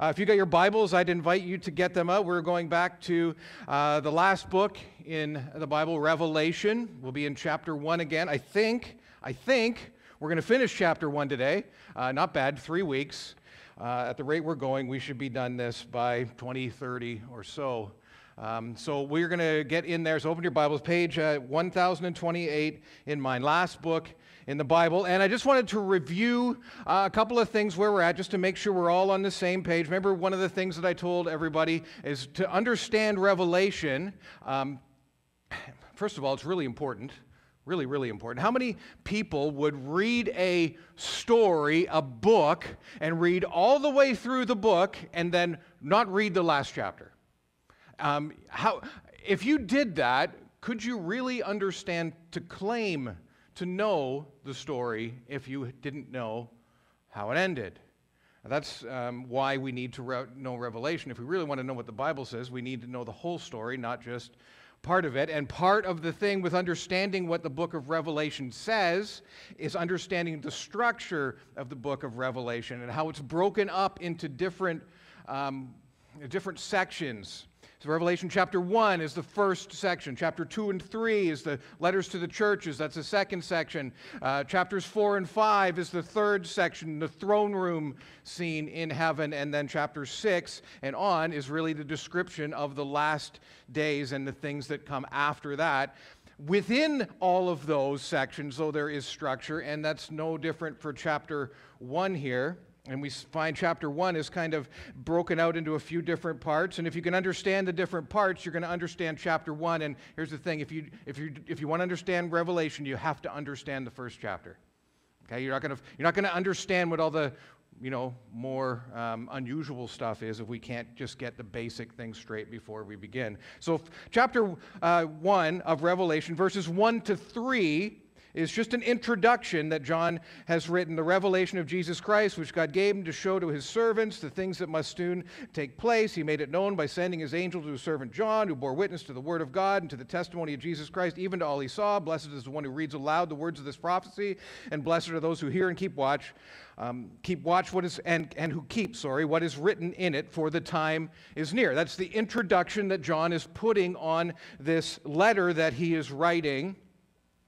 Uh, if you got your Bibles, I'd invite you to get them out. We're going back to uh, the last book in the Bible, Revelation. We'll be in chapter one again. I think, I think we're going to finish chapter one today. Uh, not bad, three weeks. Uh, at the rate we're going, we should be done this by 2030 or so. Um, so we're going to get in there. So open your Bibles, page uh, 1028 in my last book in the Bible. And I just wanted to review uh, a couple of things where we're at just to make sure we're all on the same page. Remember, one of the things that I told everybody is to understand Revelation. Um, first of all, it's really important. Really, really important. How many people would read a story, a book, and read all the way through the book and then not read the last chapter? Um, how, if you did that, could you really understand to claim to know the story if you didn't know how it ended. That's um, why we need to re- know Revelation. If we really want to know what the Bible says, we need to know the whole story, not just part of it. And part of the thing with understanding what the book of Revelation says is understanding the structure of the book of Revelation and how it's broken up into different, um, different sections. So, Revelation chapter 1 is the first section. Chapter 2 and 3 is the letters to the churches. That's the second section. Uh, chapters 4 and 5 is the third section, the throne room scene in heaven. And then chapter 6 and on is really the description of the last days and the things that come after that. Within all of those sections, though, there is structure, and that's no different for chapter 1 here. And we find chapter one is kind of broken out into a few different parts. And if you can understand the different parts, you're going to understand chapter one. And here's the thing if you, if you, if you want to understand Revelation, you have to understand the first chapter. Okay? You're not going to, you're not going to understand what all the you know, more um, unusual stuff is if we can't just get the basic things straight before we begin. So, chapter uh, 1 of Revelation, verses 1 to 3, is just an introduction that John has written, the revelation of Jesus Christ, which God gave him to show to his servants the things that must soon take place. He made it known by sending his angel to his servant John, who bore witness to the word of God and to the testimony of Jesus Christ, even to all he saw. Blessed is the one who reads aloud the words of this prophecy, and blessed are those who hear and keep watch. Um, keep watch what is and, and who keep sorry what is written in it for the time is near that's the introduction that john is putting on this letter that he is writing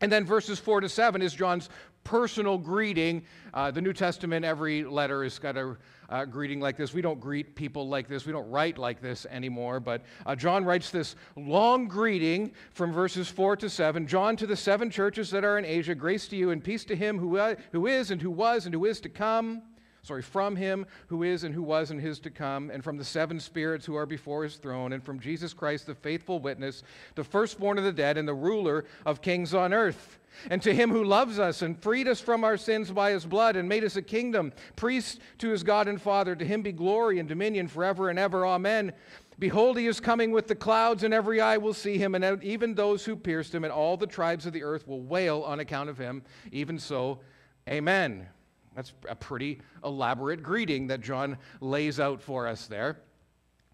and then verses 4 to 7 is John's personal greeting. Uh, the New Testament, every letter has got a uh, greeting like this. We don't greet people like this. We don't write like this anymore. But uh, John writes this long greeting from verses 4 to 7. John to the seven churches that are in Asia, grace to you and peace to him who, uh, who is and who was and who is to come sorry, from him who is and who was and is to come, and from the seven spirits who are before his throne, and from Jesus Christ, the faithful witness, the firstborn of the dead, and the ruler of kings on earth. And to him who loves us and freed us from our sins by his blood and made us a kingdom, priest to his God and Father, to him be glory and dominion forever and ever. Amen. Behold, he is coming with the clouds, and every eye will see him, and even those who pierced him, and all the tribes of the earth will wail on account of him. Even so, amen. That's a pretty elaborate greeting that John lays out for us there.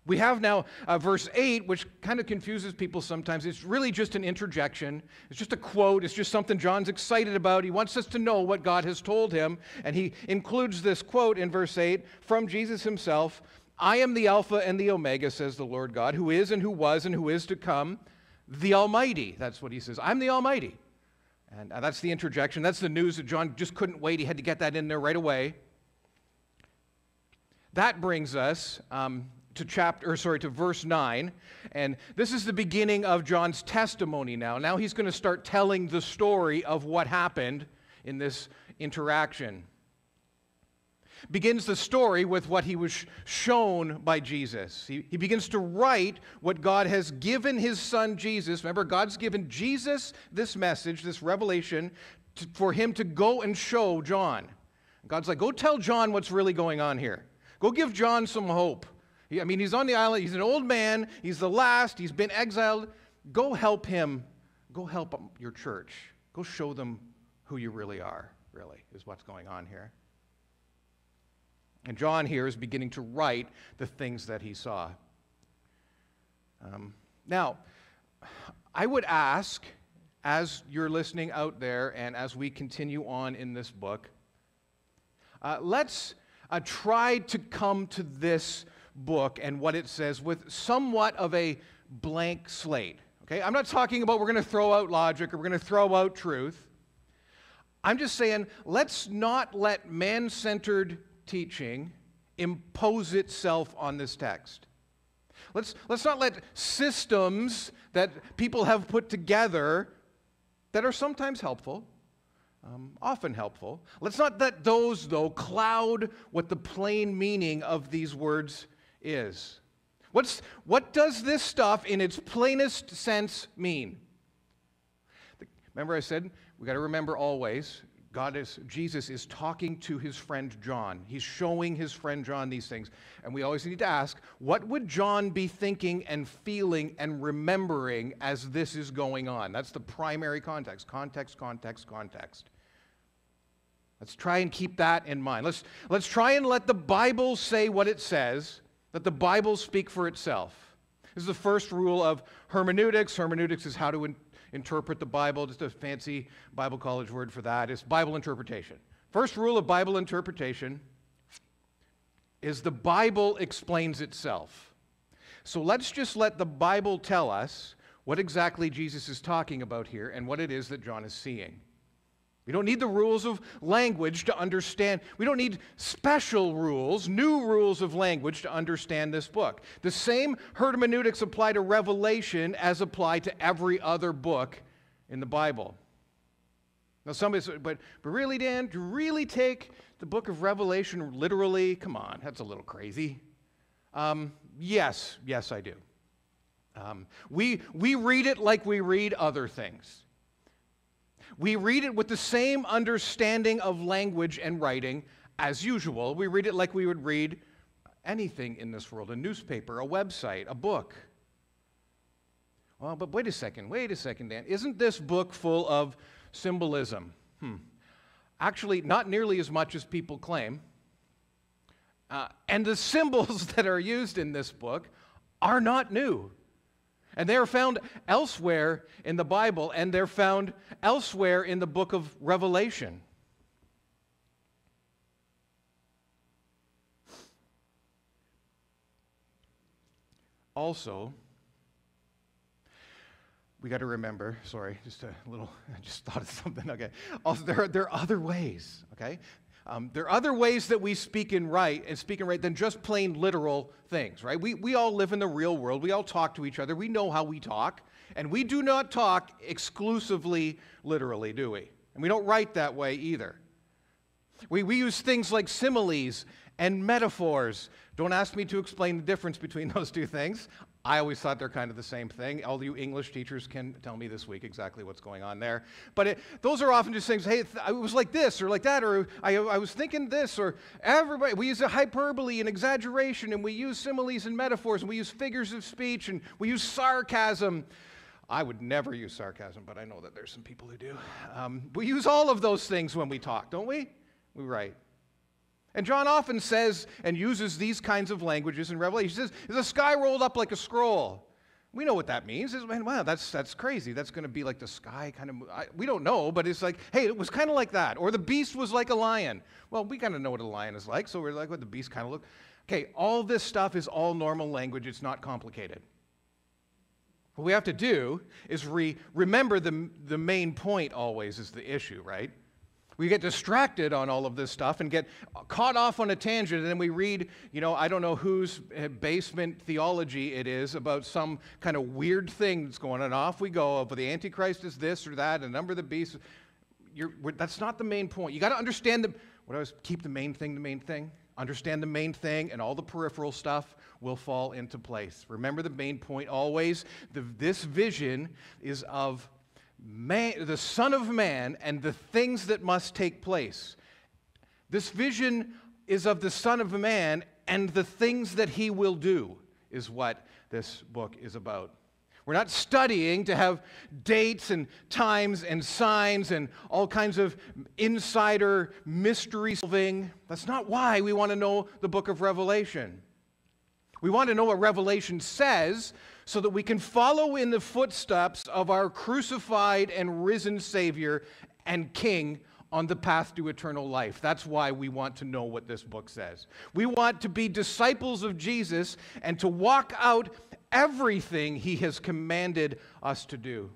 We have now uh, verse 8, which kind of confuses people sometimes. It's really just an interjection. It's just a quote. It's just something John's excited about. He wants us to know what God has told him. And he includes this quote in verse 8 from Jesus himself I am the Alpha and the Omega, says the Lord God, who is and who was and who is to come, the Almighty. That's what he says. I'm the Almighty. And uh, that's the interjection. That's the news that John just couldn't wait. He had to get that in there right away. That brings us um, to chapter, sorry, to verse 9. And this is the beginning of John's testimony now. Now he's going to start telling the story of what happened in this interaction begins the story with what he was shown by Jesus. He, he begins to write what God has given his son Jesus. Remember, God's given Jesus this message, this revelation, to, for him to go and show John. God's like, go tell John what's really going on here. Go give John some hope. He, I mean, he's on the island, he's an old man, he's the last, he's been exiled. Go help him. Go help your church. Go show them who you really are, really, is what's going on here. And John here is beginning to write the things that he saw. Um, now, I would ask, as you're listening out there and as we continue on in this book, uh, let's uh, tried to come to this book and what it says with somewhat of a blank slate. Okay? I'm not talking about we're going to throw out logic or we're going to throw out truth. I'm just saying let's not let man centered teaching impose itself on this text. Let's, let's not let systems that people have put together that are sometimes helpful, um, often helpful, let's not let those, though, cloud what the plain meaning of these words is. What's, what does this stuff in its plainest sense mean? Remember, I said we got to remember always God is, Jesus is talking to his friend John. He's showing his friend John these things. And we always need to ask, what would John be thinking and feeling and remembering as this is going on? That's the primary context. Context, context, context. Let's try and keep that in mind. Let's, let's try and let the Bible say what it says, let the Bible speak for itself. This is the first rule of hermeneutics. Hermeneutics is how to interpret the Bible, just a fancy Bible college word for that, is Bible interpretation. First rule of Bible interpretation is the Bible explains itself. So let's just let the Bible tell us what exactly Jesus is talking about here and what it is that John is seeing. We don't need the rules of language to understand. We don't need special rules, new rules of language to understand this book. The same hermeneutics apply to Revelation as apply to every other book in the Bible. Now, somebody said, but, but really, Dan, do you really take the book of Revelation literally? Come on, that's a little crazy. Um, yes, yes, I do. Um, we, we read it like we read other things. We read it with the same understanding of language and writing as usual. We read it like we would read anything in this world a newspaper, a website, a book. Well, but wait a second, wait a second, Dan. Isn't this book full of symbolism? Hmm. Actually, not nearly as much as people claim. Uh, and the symbols that are used in this book are not new. And they are found elsewhere in the Bible, and they're found elsewhere in the book of Revelation. Also, we got to remember, sorry, just a little, I just thought of something, okay. Also, there are, there are other ways, okay? Um, there are other ways that we speak and write and speak and write than just plain literal things, right? We, we all live in the real world. We all talk to each other. We know how we talk. And we do not talk exclusively literally, do we? And we don't write that way either. We, we use things like similes and metaphors. Don't ask me to explain the difference between those two things. I always thought they're kind of the same thing. All you English teachers can tell me this week exactly what's going on there. But it, those are often just things, hey, it was like this or like that, or I, I was thinking this, or everybody. We use hyperbole and exaggeration, and we use similes and metaphors, and we use figures of speech, and we use sarcasm. I would never use sarcasm, but I know that there's some people who do. Um, we use all of those things when we talk, don't we? We write. And John often says and uses these kinds of languages in Revelation. He says, the sky rolled up like a scroll. We know what that means. It's, wow, that's, that's crazy. That's going to be like the sky kind of. I, we don't know, but it's like, hey, it was kind of like that. Or the beast was like a lion. Well, we kind of know what a lion is like, so we're like, what the beast kind of look. Okay, all this stuff is all normal language. It's not complicated. What we have to do is re- remember the, the main point always is the issue, right? We get distracted on all of this stuff and get caught off on a tangent, and then we read, you know, I don't know whose eh, basement theology it is about some kind of weird thing that's going on. Off we go. But the Antichrist is this or that, a number of the beasts. that's not the main point. You got to understand the. What I was keep the main thing the main thing. Understand the main thing, and all the peripheral stuff will fall into place. Remember the main point always. The, this vision is of man, the Son of Man and the things that must take place. This vision is of the Son of Man and the things that he will do, is what this book is about. We're not studying to have dates and times and signs and all kinds of insider mystery solving. That's not why we want to know the book of Revelation. We want to know what Revelation says so that we can follow in the footsteps of our crucified and risen Savior and King on the path to eternal life. That's why we want to know what this book says. We want to be disciples of Jesus and to walk out everything he has commanded us to do.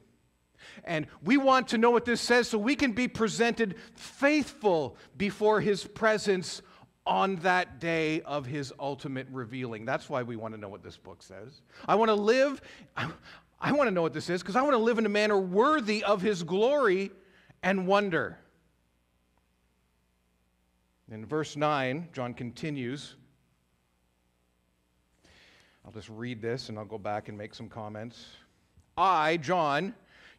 And we want to know what this says so we can be presented faithful before his presence on that day of his ultimate revealing. That's why we want to know what this book says. I want to live, I want to know what this is because I want to live in a manner worthy of his glory and wonder. In verse 9, John continues. I'll just read this and I'll go back and make some comments. I, John,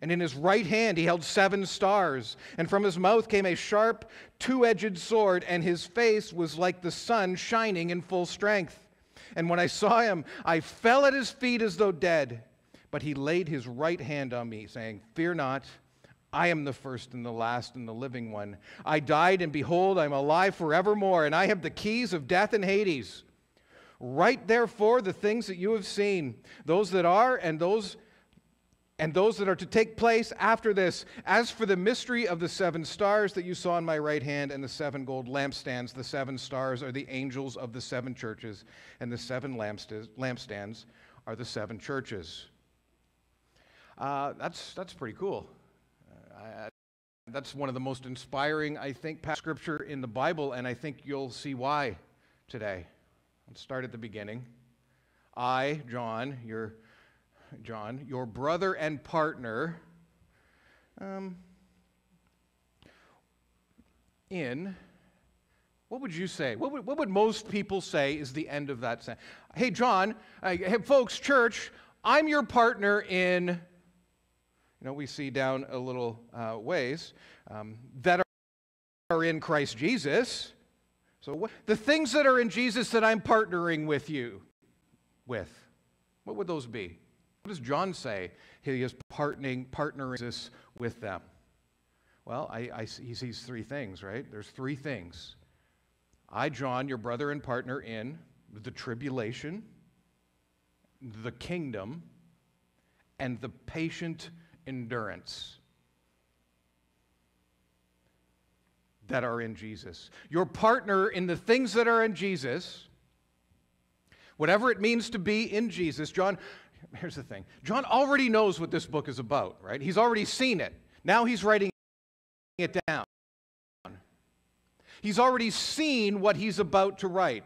And in his right hand he held seven stars. And from his mouth came a sharp, two edged sword, and his face was like the sun shining in full strength. And when I saw him, I fell at his feet as though dead. But he laid his right hand on me, saying, Fear not. I am the first and the last and the living one. I died, and behold, I'm alive forevermore, and I have the keys of death and Hades. Write therefore the things that you have seen, those that are and those and those that are to take place after this. As for the mystery of the seven stars that you saw in my right hand and the seven gold lampstands, the seven stars are the angels of the seven churches, and the seven lampstands are the seven churches. Uh, that's, that's pretty cool. I, that's one of the most inspiring, I think, past scripture in the Bible, and I think you'll see why today. Let's start at the beginning. I, John, your John, your brother and partner, um, in what would you say? What would, what would most people say is the end of that sentence? Hey, John, uh, hey, folks, church, I'm your partner in you know, we see down a little uh, ways um, that are in Christ Jesus. So, what, the things that are in Jesus that I'm partnering with you with, what would those be? What does John say? He is partnering, partnering with them. Well, I, I, he sees three things, right? There's three things. I, John, your brother and partner in the tribulation, the kingdom, and the patient endurance that are in Jesus. Your partner in the things that are in Jesus, whatever it means to be in Jesus. John, here's the thing John already knows what this book is about, right? He's already seen it. Now he's writing it down. He's already seen what he's about to write.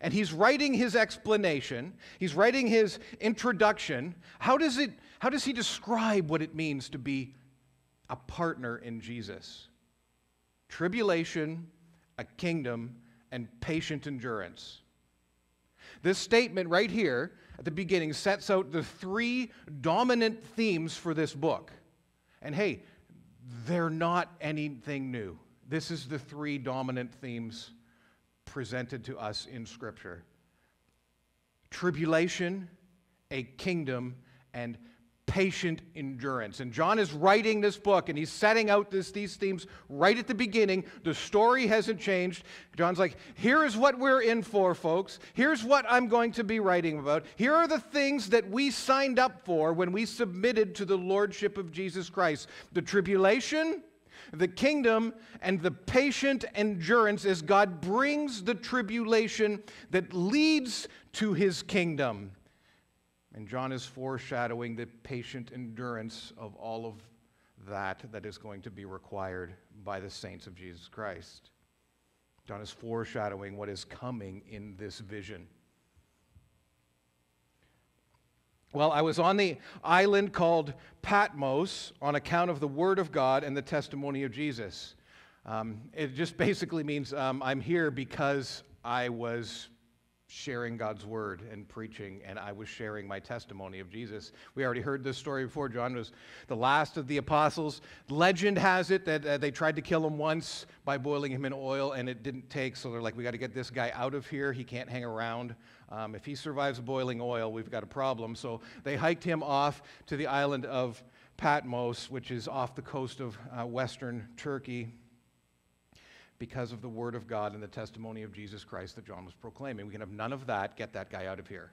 And he's writing his explanation, he's writing his introduction. How does it how does he describe what it means to be a partner in Jesus? Tribulation, a kingdom, and patient endurance. This statement right here at the beginning sets out the three dominant themes for this book. And hey, they're not anything new. This is the three dominant themes presented to us in Scripture tribulation, a kingdom, and patient endurance. And John is writing this book and he's setting out this, these themes right at the beginning. The story hasn't changed. John's like, here is what we're in for, folks. Here's what I'm going to be writing about. Here are the things that we signed up for when we submitted to the Lordship of Jesus Christ the tribulation, the kingdom, and the patient endurance as God brings the tribulation that leads to his kingdom. And John is foreshadowing the patient endurance of all of that that is going to be required by the saints of Jesus Christ. John is foreshadowing what is coming in this vision. Well, I was on the island called Patmos on account of the Word of God and the testimony of Jesus. Um, it just basically means um, I'm here because I was sharing God's word and preaching, and I was sharing my testimony of Jesus. We already heard this story before. John was the last of the apostles. Legend has it that uh, they tried to kill him once by boiling him in oil, and it didn't take. So they're like, we got to get this guy out of here. He can't hang around. Um, if he survives boiling oil, we've got a problem. So they hiked him off to the island of Patmos, which is off the coast of uh, western Turkey because of the word of God and the testimony of Jesus Christ that John was proclaiming. We can have none of that. Get that guy out of here.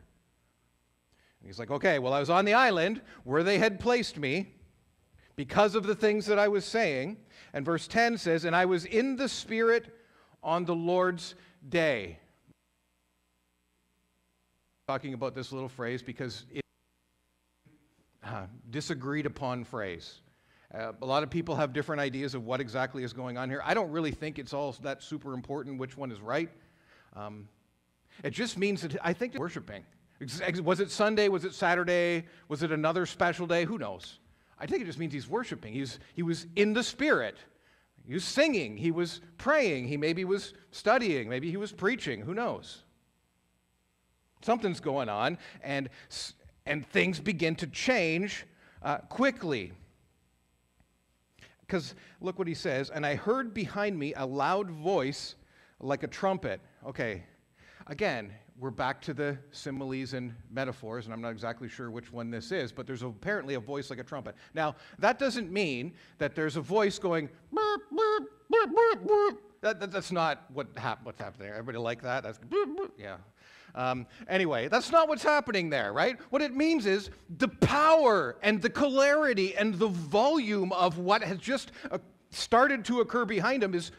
And he's like, okay, well, I was on the island where they had placed me because of the things that I was saying. And verse 10 says, And I was in the Spirit on the Lord's day. Talking about this little phrase because it uh, disagreed upon phrase. Uh, a lot of people have different ideas of what exactly is going on here. I don't really think it's all that super important which one is right. Um, it just means that I think worshiping. Was it Sunday? Was it Saturday? Was it another special day? Who knows? I think it just means he's worshiping. He's, he was in the Spirit. He was singing. He was praying. He maybe was studying. Maybe he was preaching. Who knows? Something's going on, and, and things begin to change uh, quickly. Because look what he says, and I heard behind me a loud voice like a trumpet. Okay, again, we're back to the similes and metaphors, and I'm not exactly sure which one this is, but there's apparently a voice like a trumpet. Now, that doesn't mean that there's a voice going, burp, burp, burp, that, that, that's not what hap- what's happening there. Everybody like that? That's, yeah. Um, anyway, that's not what's happening there, right? What it means is the power and the clarity and the volume of what has just uh, started to occur behind him is.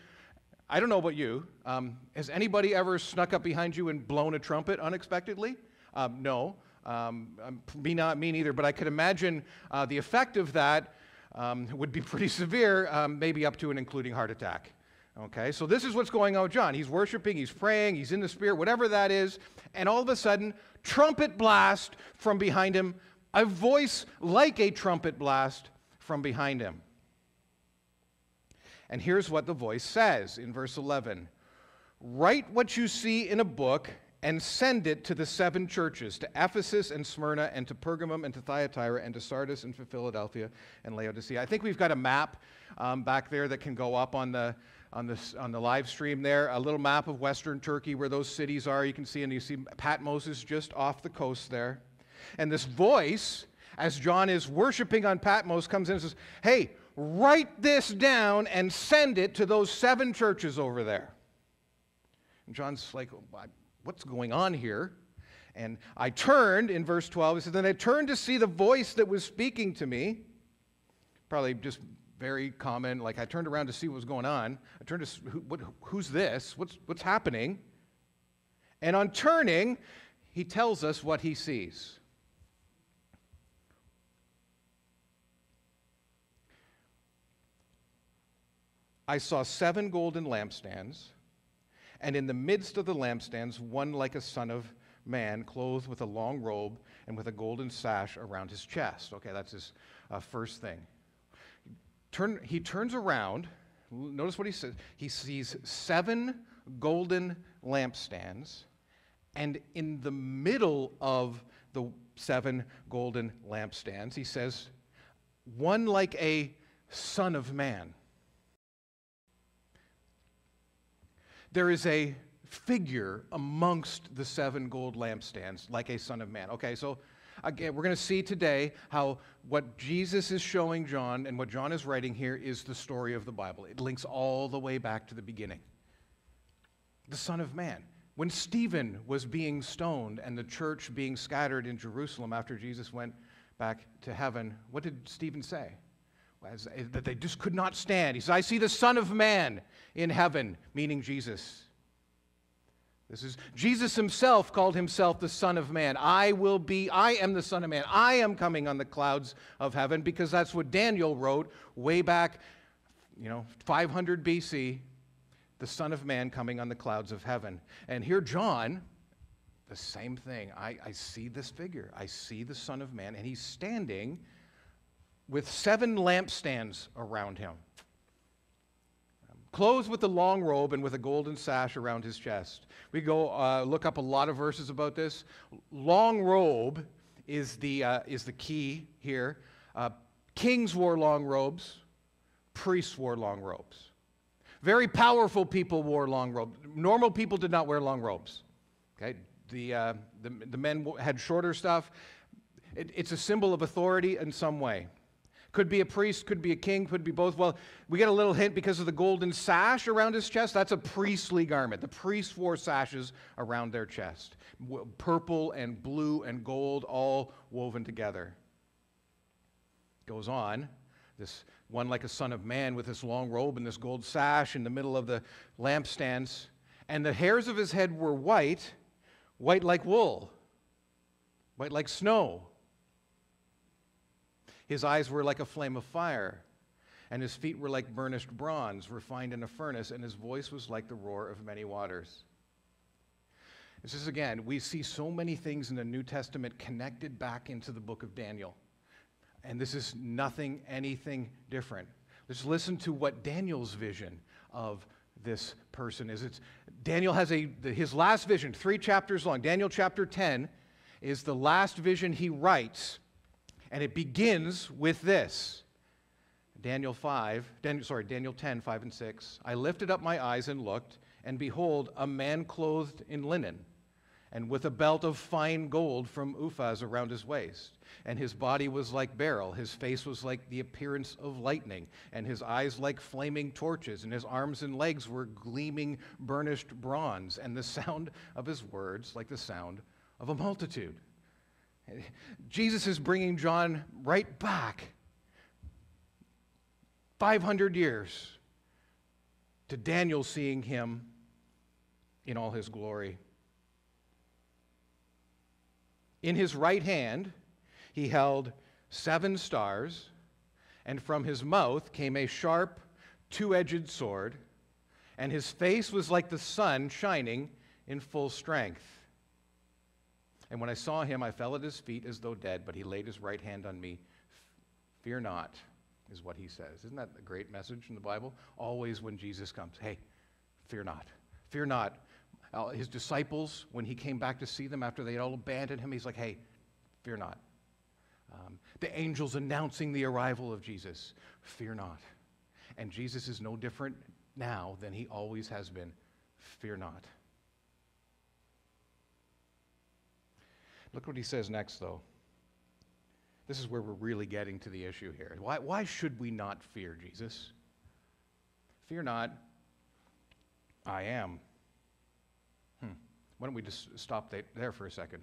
I don't know about you. Um, has anybody ever snuck up behind you and blown a trumpet unexpectedly? Um, no. Um, um me not me neither, but I could imagine uh, the effect of that um, would be pretty severe, um, maybe up to and including heart attack. Okay, so this is what's going on with John. He's worshiping, he's praying, he's in the Spirit, whatever that is, and all of a sudden, trumpet blast from behind him, a voice like a trumpet blast from behind him. And here's what the voice says in verse 11 Write what you see in a book and send it to the seven churches to Ephesus and Smyrna and to Pergamum and to Thyatira and to Sardis and to Philadelphia and Laodicea. I think we've got a map um, back there that can go up on the on, this, on the live stream there, a little map of western Turkey where those cities are. You can see, and you see Patmos is just off the coast there. And this voice, as John is worshiping on Patmos, comes in and says, Hey, write this down and send it to those seven churches over there. And John's like, oh, What's going on here? And I turned in verse 12. He said, Then I turned to see the voice that was speaking to me. Probably just very common. Like I turned around to see what was going on. I turned to who, what, who's this? What's what's happening? And on turning, he tells us what he sees. I saw seven golden lampstands, and in the midst of the lampstands, one like a son of man, clothed with a long robe and with a golden sash around his chest. Okay, that's his uh, first thing. Turn, he turns around. Notice what he says. He sees seven golden lampstands, and in the middle of the seven golden lampstands, he says, one like a son of man. There is a figure amongst the seven gold lampstands, like a son of man. Okay, so Again, we're going to see today how what Jesus is showing John and what John is writing here is the story of the Bible. It links all the way back to the beginning. The Son of Man. When Stephen was being stoned and the church being scattered in Jerusalem after Jesus went back to heaven, what did Stephen say? Eh, that they just could not stand. He said, I see the Son of Man in heaven, meaning Jesus. This is Jesus himself called himself the Son of Man. I will be, I am the Son of Man. I am coming on the clouds of heaven because that's what Daniel wrote way back, you know, 500 BC, the Son of Man coming on the clouds of heaven. And here John the same thing. I, I see this figure. I see the Son of Man, and he's standing with seven lampstands around him, clothed with a long robe and with a golden sash around his chest. We go uh, look up a lot of verses about this. Long robe is the, uh, is the key here. Uh, kings wore long robes, priests wore long robes. Very powerful people wore long robes. Normal people did not wear long robes. Okay? The, uh, the, the men had shorter stuff. It, it's a symbol of authority in some way. Could be a priest, could be a king, could be both. Well, we get a little hint because of the golden sash around his chest. That's a priestly garment. The priests wore sashes around their chest. Purple and blue and gold all woven together. Goes on. This one like a son of man with this long robe and this gold sash in the middle of the lampstands. And the hairs of his head were white, white like wool, white like snow. His eyes were like a flame of fire, and his feet were like burnished bronze, refined in a furnace, and his voice was like the roar of many waters. This is again, we see so many things in the New Testament connected back into the book of Daniel. And this is nothing, anything different. Let's listen to what Daniel's vision of this person is. It's, Daniel has a, his last vision, three chapters long. Daniel chapter 10 is the last vision he writes and it begins with this Daniel 5, Daniel, sorry, Daniel 10, 5 and 6. I lifted up my eyes and looked, and behold, a man clothed in linen, and with a belt of fine gold from Uphaz around his waist. And his body was like beryl, his face was like the appearance of lightning, and his eyes like flaming torches, and his arms and legs were gleaming burnished bronze, and the sound of his words like the sound of a multitude. Jesus is bringing John right back 500 years to Daniel seeing him in all his glory. In his right hand, he held seven stars, and from his mouth came a sharp, two edged sword, and his face was like the sun shining in full strength. And when I saw him, I fell at his feet as though dead, but he laid his right hand on me. Fear not, is what he says. Isn't that a great message in the Bible? Always when Jesus comes, hey, fear not. Fear not. Uh, his disciples, when he came back to see them after they had all abandoned him, he's like, hey, fear not. Um, the angels announcing the arrival of Jesus, fear not. And Jesus is no different now than he always has been. Fear not. Look what he says next, though. This is where we're really getting to the issue here. Why, why should we not fear Jesus? Fear not, I am. Hmm. Why don't we just stop there for a second?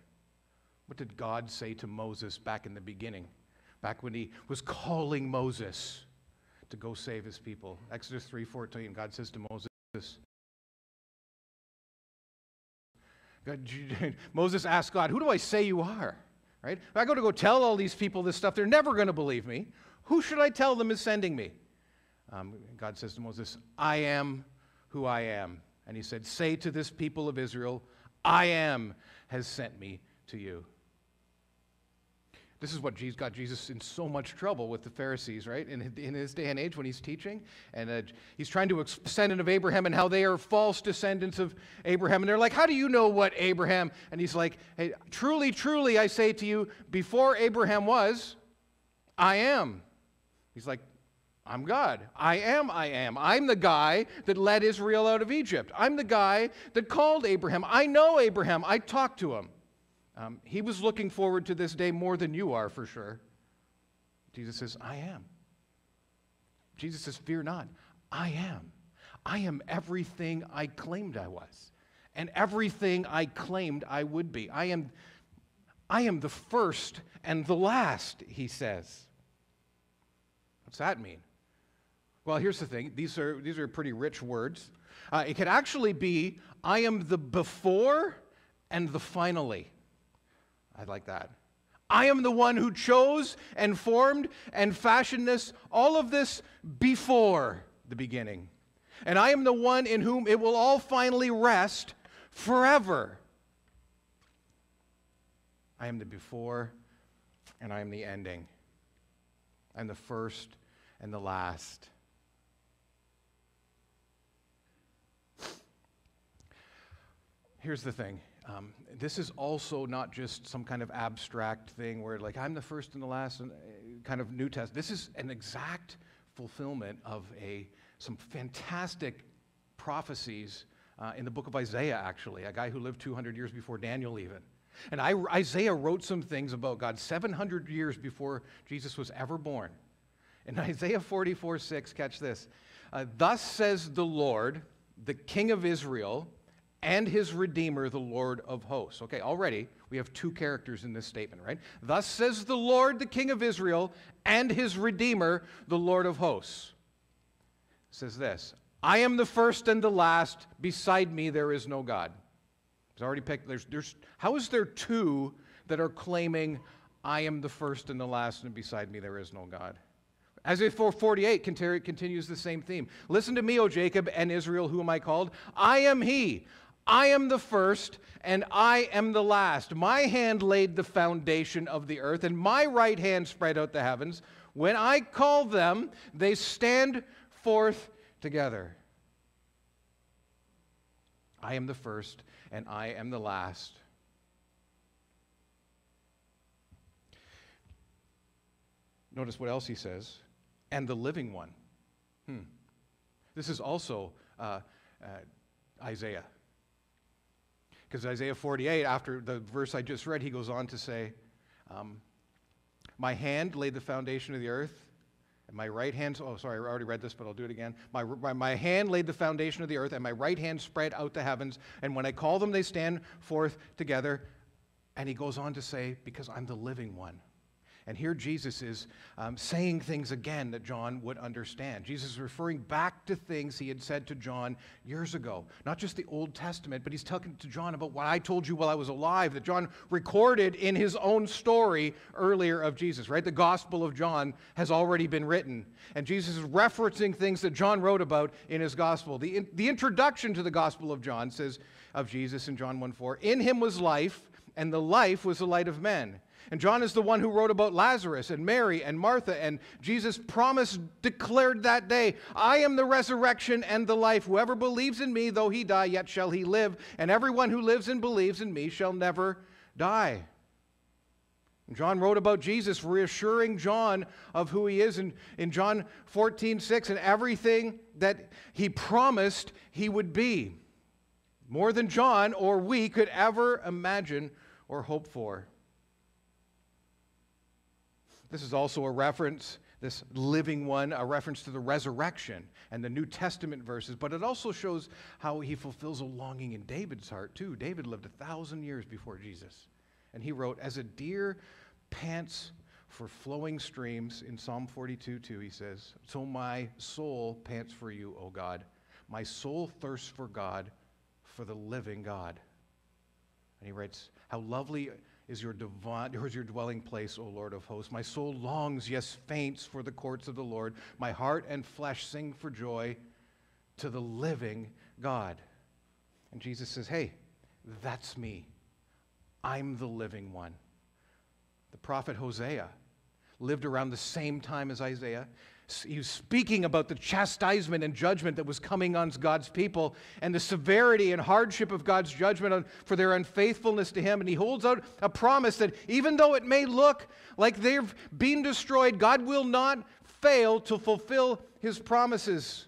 What did God say to Moses back in the beginning? Back when he was calling Moses to go save his people. Exodus 3:14, God says to Moses, Moses asked God, Who do I say you are? Right? If I go to go tell all these people this stuff, they're never going to believe me. Who should I tell them is sending me? Um, God says to Moses, I am who I am. And he said, Say to this people of Israel, I am has sent me to you. This is what got Jesus in so much trouble with the Pharisees, right? In, in his day and age when he's teaching. And uh, he's trying to descendant of Abraham and how they are false descendants of Abraham. And they're like, How do you know what Abraham? And he's like, Hey, truly, truly, I say to you, before Abraham was, I am. He's like, I'm God. I am, I am. I'm the guy that led Israel out of Egypt. I'm the guy that called Abraham. I know Abraham. I talked to him. Um, he was looking forward to this day more than you are, for sure. Jesus says, I am. Jesus says, Fear not. I am. I am everything I claimed I was, and everything I claimed I would be. I am, I am the first and the last, he says. What's that mean? Well, here's the thing these are, these are pretty rich words. Uh, it could actually be I am the before and the finally. I like that. I am the one who chose and formed and fashioned this, all of this before the beginning. And I am the one in whom it will all finally rest forever. I am the before and I am the ending. I'm the first and the last. Here's the thing. Um, this is also not just some kind of abstract thing where, like, I'm the first and the last, and uh, kind of New Testament. This is an exact fulfillment of a some fantastic prophecies uh, in the book of Isaiah, actually, a guy who lived 200 years before Daniel, even. And I, Isaiah wrote some things about God 700 years before Jesus was ever born. In Isaiah 44 6, catch this. Uh, Thus says the Lord, the King of Israel, and his Redeemer, the Lord of hosts. Okay, already we have two characters in this statement, right? Thus says the Lord, the King of Israel, and his Redeemer, the Lord of hosts. It says this I am the first and the last. Beside me, there is no God. Already picked. There's, there's, how is there two that are claiming, I am the first and the last, and beside me, there is no God? Isaiah 448 continues the same theme. Listen to me, O Jacob and Israel, whom I called. I am he. I am the first and I am the last. My hand laid the foundation of the earth, and my right hand spread out the heavens. When I call them, they stand forth together. I am the first and I am the last. Notice what else he says and the living one. Hmm. This is also uh, uh, Isaiah. Because Isaiah 48, after the verse I just read, he goes on to say, um, My hand laid the foundation of the earth, and my right hand, oh, sorry, I already read this, but I'll do it again. My, my, my hand laid the foundation of the earth, and my right hand spread out the heavens. And when I call them, they stand forth together. And he goes on to say, Because I'm the living one. And here Jesus is um, saying things again that John would understand. Jesus is referring back to things he had said to John years ago. Not just the Old Testament, but he's talking to John about what I told you while I was alive, that John recorded in his own story earlier of Jesus, right? The Gospel of John has already been written. And Jesus is referencing things that John wrote about in his Gospel. The, in, the introduction to the Gospel of John says of Jesus in John 1 4, In him was life, and the life was the light of men. And John is the one who wrote about Lazarus and Mary and Martha. And Jesus' promised, declared that day I am the resurrection and the life. Whoever believes in me, though he die, yet shall he live. And everyone who lives and believes in me shall never die. John wrote about Jesus, reassuring John of who he is in, in John 14, 6, and everything that he promised he would be. More than John or we could ever imagine or hope for. This is also a reference, this living one, a reference to the resurrection and the New Testament verses, but it also shows how he fulfills a longing in David's heart, too. David lived a thousand years before Jesus. And he wrote, As a deer pants for flowing streams, in Psalm 42 2, he says, So my soul pants for you, O God. My soul thirsts for God, for the living God. And he writes, How lovely is your divine, is your dwelling place, O Lord of hosts. My soul longs, yes, faints for the courts of the Lord. My heart and flesh sing for joy to the living God. And Jesus says, Hey, that's me. I'm the living one. The prophet Hosea lived around the same time as Isaiah he was speaking about the chastisement and judgment that was coming on God's people and the severity and hardship of God's judgment on, for their unfaithfulness to Him. And he holds out a promise that even though it may look like they've been destroyed, God will not fail to fulfill His promises.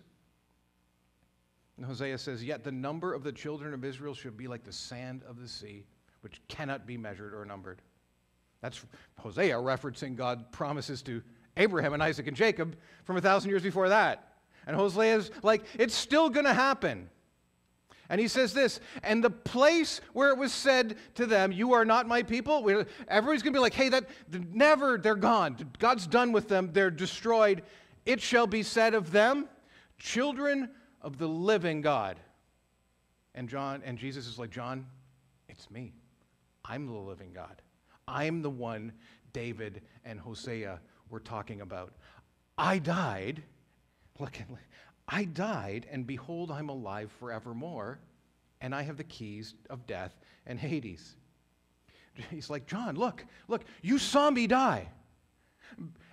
And Hosea says, Yet the number of the children of Israel should be like the sand of the sea, which cannot be measured or numbered. That's Hosea referencing God's promises to Abraham and Isaac and Jacob from a thousand years before that. And Hosea is like, it's still going to happen. And he says this, and the place where it was said to them, You are not my people, everybody's going to be like, Hey, that never, they're gone. God's done with them, they're destroyed. It shall be said of them, children of the living God. And John, and Jesus is like, John, it's me. I'm the living God. I'm the one David and Hosea we're talking about. I died, look, I died, and behold, I'm alive forevermore, and I have the keys of death and Hades. he's like, John, look, look, you saw me die.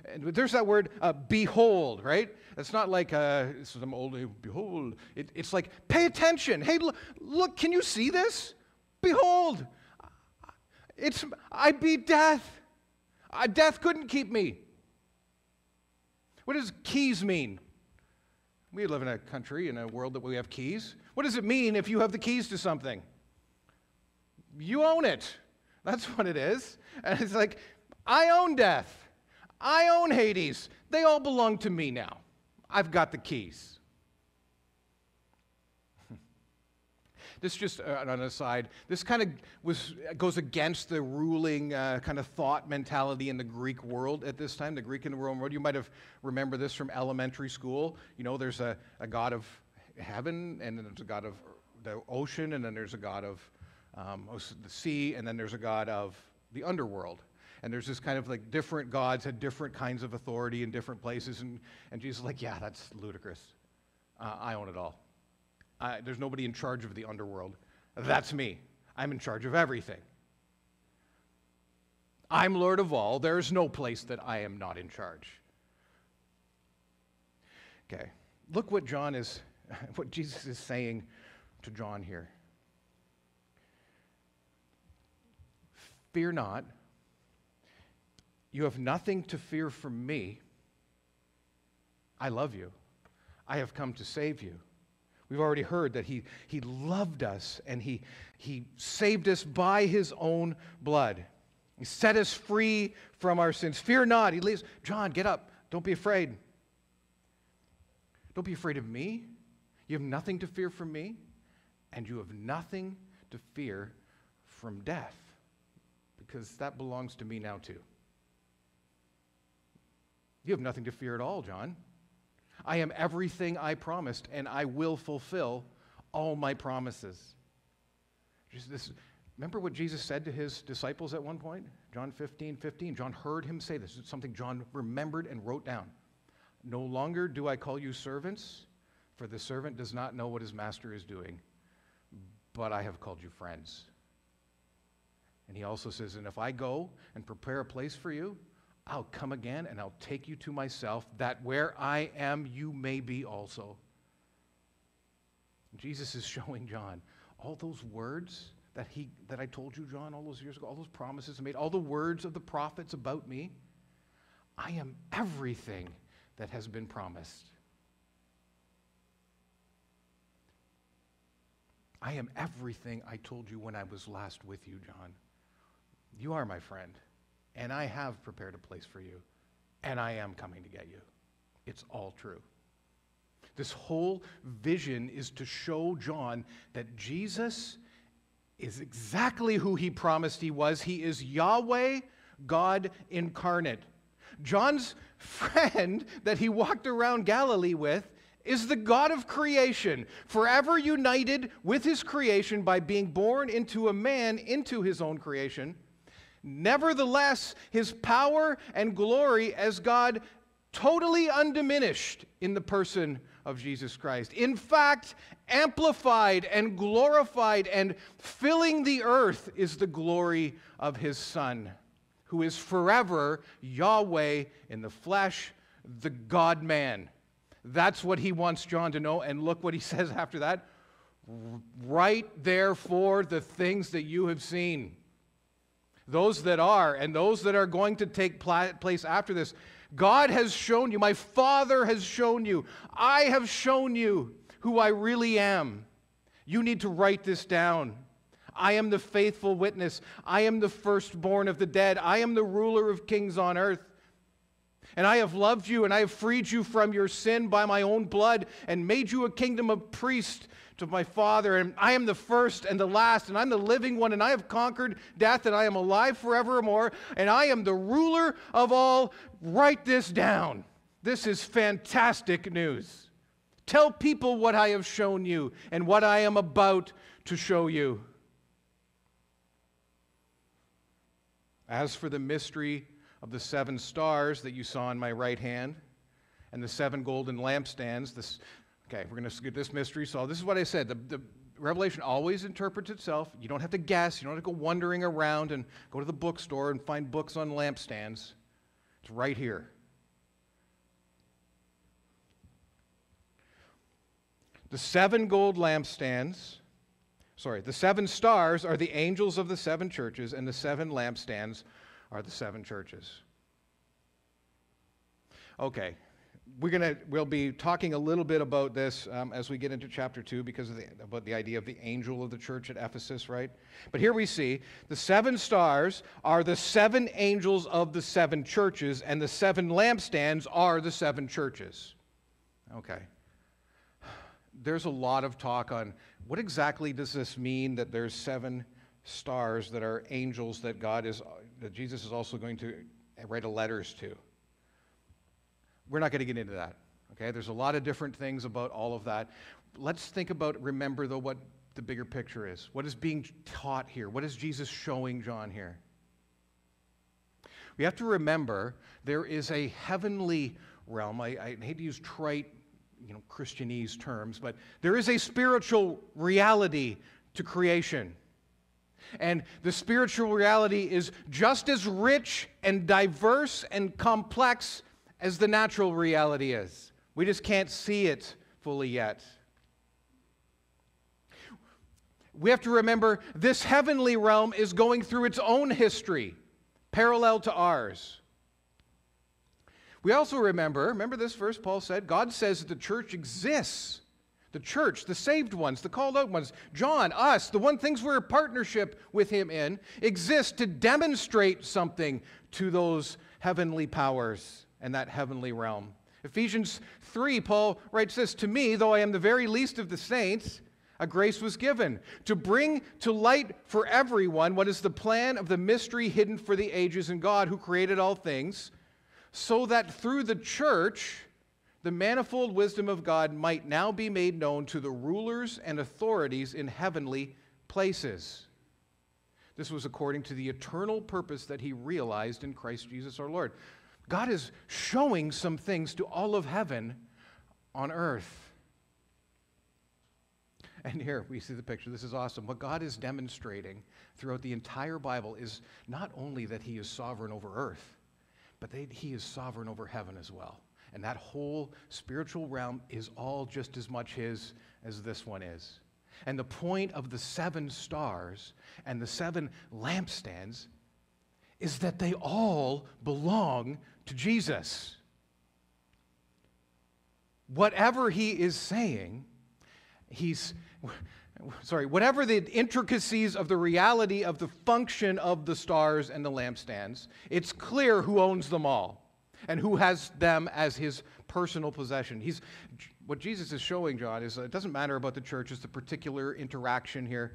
And there's that word, uh, behold, right? It's not like uh, some old, behold. It, it's like, pay attention. Hey, look, look, can you see this? Behold, it's, I beat death. Uh, death couldn't keep me. What does keys mean? We live in a country, in a world that we have keys. What does it mean if you have the keys to something? You own it. That's what it is. And it's like, I own death. I own Hades. They all belong to me now. I've got the keys. This just uh, on an aside. This kind of was goes against the ruling uh, kind of thought mentality in the Greek world at this time. The Greek and the Roman world. You might have remember this from elementary school. You know, there's a, a god of heaven, and then there's a god of the ocean, and then there's a god of um, the sea, and then there's a god of the underworld and there's this kind of like different gods had different kinds of authority in different places. And, and Jesus is like, yeah, that's ludicrous. Uh, I own it all. I, there's nobody in charge of the underworld. That's me. I'm in charge of everything. I'm Lord of all. There is no place that I am not in charge. Okay, look what John is, what Jesus is saying to John here. Fear not. You have nothing to fear from me. I love you. I have come to save you. We've already heard that he, he loved us and he, he saved us by his own blood. He set us free from our sins. Fear not. He leaves, John, get up. Don't be afraid. Don't be afraid of me. You have nothing to fear from me, and you have nothing to fear from death, because that belongs to me now, too. You have nothing to fear at all, John. I am everything I promised, and I will fulfill all my promises. This, remember what Jesus said to his disciples at one point? John 15, 15. John heard him say this. It's something John remembered and wrote down. No longer do I call you servants, for the servant does not know what his master is doing, but I have called you friends. And he also says, And if I go and prepare a place for you, I'll come again and I'll take you to myself, that where I am, you may be also. Jesus is showing John all those words that, he, that I told you, John, all those years ago, all those promises made, all the words of the prophets about me. I am everything that has been promised. I am everything I told you when I was last with you, John. You are my friend and I have prepared a place for you, and I am coming to get you. It's all true. This whole vision is to show John that Jesus is exactly who he promised he was. He is Yahweh, God incarnate. John's friend that he walked around Galilee with is the God of creation, forever united with his creation by being born into a man into his own creation. Nevertheless, his power and glory as God totally undiminished in the person of Jesus Christ. In fact, amplified and glorified and filling the earth is the glory of his Son, who is forever Yahweh in the flesh, the God man. That's what he wants John to know. And look what he says after that. Write therefore the things that you have seen those that are, and those that are going to take place after this. God has shown you, my Father has shown you, I have shown you who I really am. You need to write this down. I am the faithful witness. I am the firstborn of the dead. I am the ruler of kings on earth. And I have loved you, and I have freed you from your sin by my own blood, and made you a kingdom of priests to my Father, and I am the first and the last, and I'm the living one, and I have conquered death, and I am alive forevermore, and I am the ruler of all. Write this down. This is fantastic news. Tell people what I have shown you and what I am about to show you. As for the mystery of the seven stars that you saw in my right hand, and the seven golden lampstands, this, Okay, we're going to get this mystery solved. This is what I said. The, the, Revelation always interprets itself. You don't have to guess. You don't have to go wandering around and go to the bookstore and find books on lampstands. It's right here. The seven gold lampstands, sorry, the seven stars are the angels of the seven churches, and the seven lampstands are the seven churches. Okay, we're gonna we'll be talking a little bit about this um, as we get into chapter two because of the, about the idea of the angel of the church at Ephesus, right? But here we see the seven stars are the seven angels of the seven churches, and the seven lampstands are the seven churches. Okay. There's a lot of talk on what exactly does this mean that there's seven stars that are angels that God is that Jesus is also going to write letters to. We're not going to get into that. Okay? There's a lot of different things about all of that. Let's think about, remember, though, what the bigger picture is. What is being taught here? What is Jesus showing John here? We have to remember there is a heavenly realm. I, I hate to use trite, you know, Christianese terms, but there is a spiritual reality to creation. And the spiritual reality is just as rich and diverse and complex as the natural reality is. We just can't see it fully yet. We have to remember this heavenly realm is going through its own history, parallel to ours. We also remember, remember this verse Paul said, God says that the church exists. The church, the saved ones, the called out ones, John, us, the one things we're a partnership with him in, exist to demonstrate something to those heavenly powers and that heavenly realm. Ephesians 3, Paul writes this To me, though I am the very least of the saints, a grace was given to bring to light for everyone what is the plan of the mystery hidden for the ages in God who created all things, so that through the church, the manifold wisdom of God might now be made known to the rulers and authorities in heavenly places. This was according to the eternal purpose that he realized in Christ Jesus our Lord. God is showing some things to all of heaven on earth. And here we see the picture. This is awesome. What God is demonstrating throughout the entire Bible is not only that He is sovereign over earth, but that He is sovereign over heaven as well. And that whole spiritual realm is all just as much His as this one is. And the point of the seven stars and the seven lampstands is that they all belong to Jesus. Whatever he is saying, he's, sorry, whatever the intricacies of the reality of the function of the stars and the lampstands, it's clear who owns them all and who has them as his personal possession. He's, what Jesus is showing, John, is it doesn't matter about the church, it's the particular interaction here.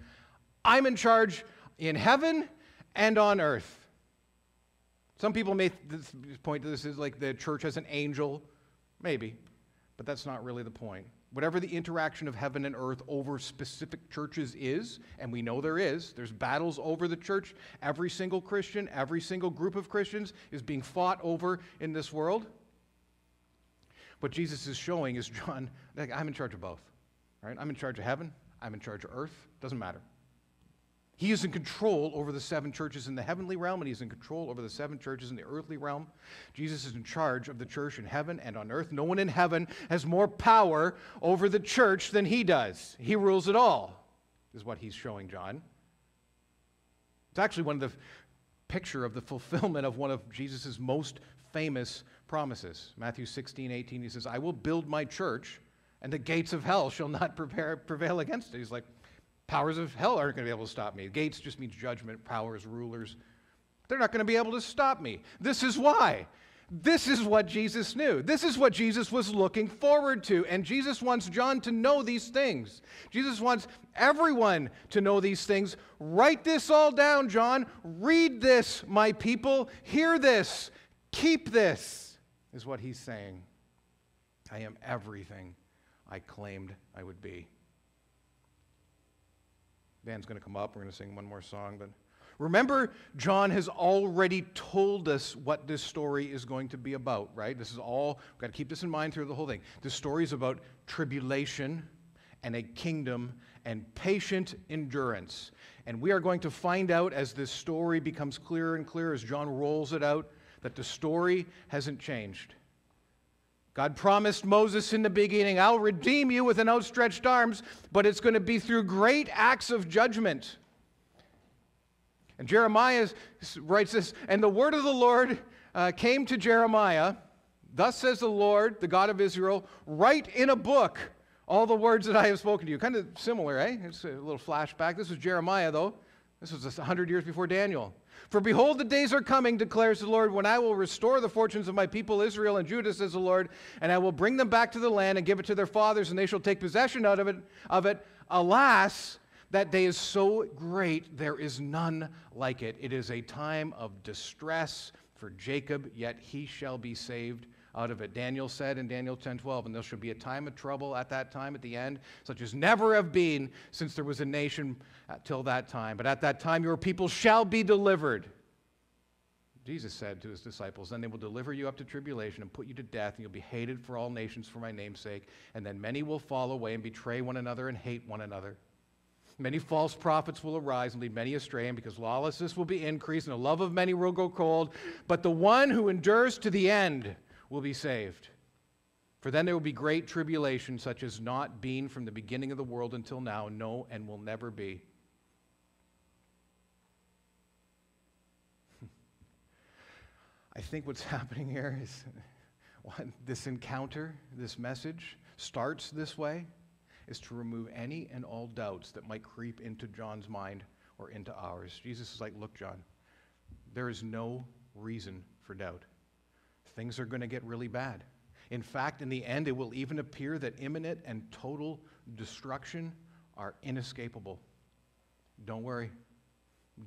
I'm in charge in heaven and on earth. Some people may point to this as like the church as an angel. Maybe. But that's not really the point. Whatever the interaction of heaven and earth over specific churches is, and we know there is, there's battles over the church. Every single Christian, every single group of Christians is being fought over in this world. What Jesus is showing is, John, I'm in charge of both. Right? I'm in charge of heaven, I'm in charge of earth. Doesn't matter. He is in control over the seven churches in the heavenly realm, and he's in control over the seven churches in the earthly realm. Jesus is in charge of the church in heaven and on earth. No one in heaven has more power over the church than he does. He rules it all, is what he's showing John. It's actually one of the picture of the fulfillment of one of Jesus' most famous promises. Matthew 16, 18, he says, I will build my church, and the gates of hell shall not prevail against it. He's like, Powers of hell aren't going to be able to stop me. Gates just means judgment, powers, rulers. They're not going to be able to stop me. This is why. This is what Jesus knew. This is what Jesus was looking forward to. And Jesus wants John to know these things. Jesus wants everyone to know these things. Write this all down, John. Read this, my people. Hear this. Keep this, is what he's saying. I am everything I claimed I would be band's going to come up. We're going to sing one more song. But remember, John has already told us what this story is going to be about, right? This is all, we've got to keep this in mind through the whole thing. This story is about tribulation and a kingdom and patient endurance. And we are going to find out as this story becomes clearer and clearer, as John rolls it out, that the story hasn't changed. God promised Moses in the beginning, I'll redeem you with an outstretched arms, but it's going to be through great acts of judgment. And Jeremiah writes this, and the word of the Lord uh, came to Jeremiah, Thus says the Lord, the God of Israel, write in a book all the words that I have spoken to you. Kind of similar, eh? It's a little flashback. This was Jeremiah, though. This was 100 years before Daniel. For behold, the days are coming, declares the Lord, when I will restore the fortunes of my people Israel and Judah, says the Lord, and I will bring them back to the land and give it to their fathers, and they shall take possession out of it. Of it. Alas, that day is so great, there is none like it. It is a time of distress for Jacob, yet he shall be saved out of it. Daniel said in Daniel 10:12, and there shall be a time of trouble at that time at the end, such as never have been since there was a nation uh, till that time. But at that time your people shall be delivered. Jesus said to his disciples, Then they will deliver you up to tribulation and put you to death, and you'll be hated for all nations for my name's sake. And then many will fall away and betray one another and hate one another. Many false prophets will arise and lead many astray, and because lawlessness will be increased, and the love of many will go cold. But the one who endures to the end will be saved. For then there will be great tribulation, such as not been from the beginning of the world until now, no, and will never be. I think what's happening here is this encounter, this message, starts this way is to remove any and all doubts that might creep into John's mind or into ours. Jesus is like, Look, John, there is no reason for doubt. Things are going to get really bad. In fact, in the end, it will even appear that imminent and total destruction are inescapable. Don't worry.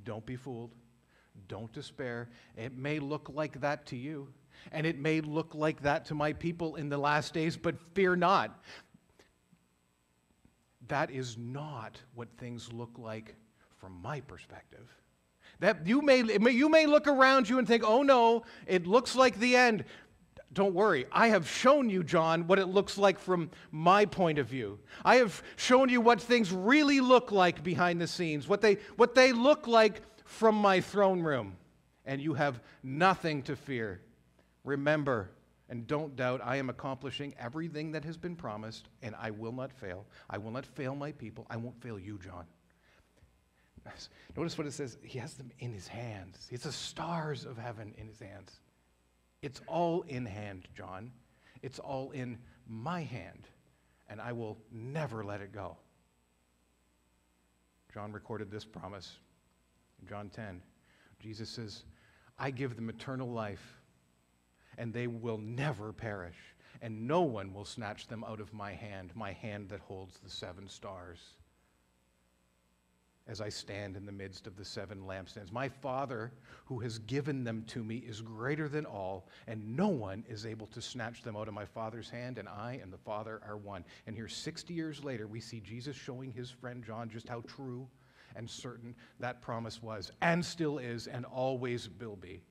Don't be fooled. Don't despair. It may look like that to you, and it may look like that to my people in the last days, but fear not that is not what things look like from my perspective. That you may, you may look around you and think, oh no, it looks like the end. Don't worry. I have shown you, John, what it looks like from my point of view. I have shown you what things really look like behind the scenes, what they, what they look like from my throne room. And you have nothing to fear. Remember, and don't doubt, I am accomplishing everything that has been promised, and I will not fail. I will not fail my people. I won't fail you, John. Notice what it says. He has them in his hands. Has the stars of heaven in his hands. It's all in hand, John. It's all in my hand, and I will never let it go. John recorded this promise in John 10. Jesus says, I give them eternal life and they will never perish, and no one will snatch them out of my hand, my hand that holds the seven stars. As I stand in the midst of the seven lampstands, my Father, who has given them to me, is greater than all, and no one is able to snatch them out of my Father's hand, and I and the Father are one. And here, 60 years later, we see Jesus showing his friend John just how true and certain that promise was, and still is, and always will be.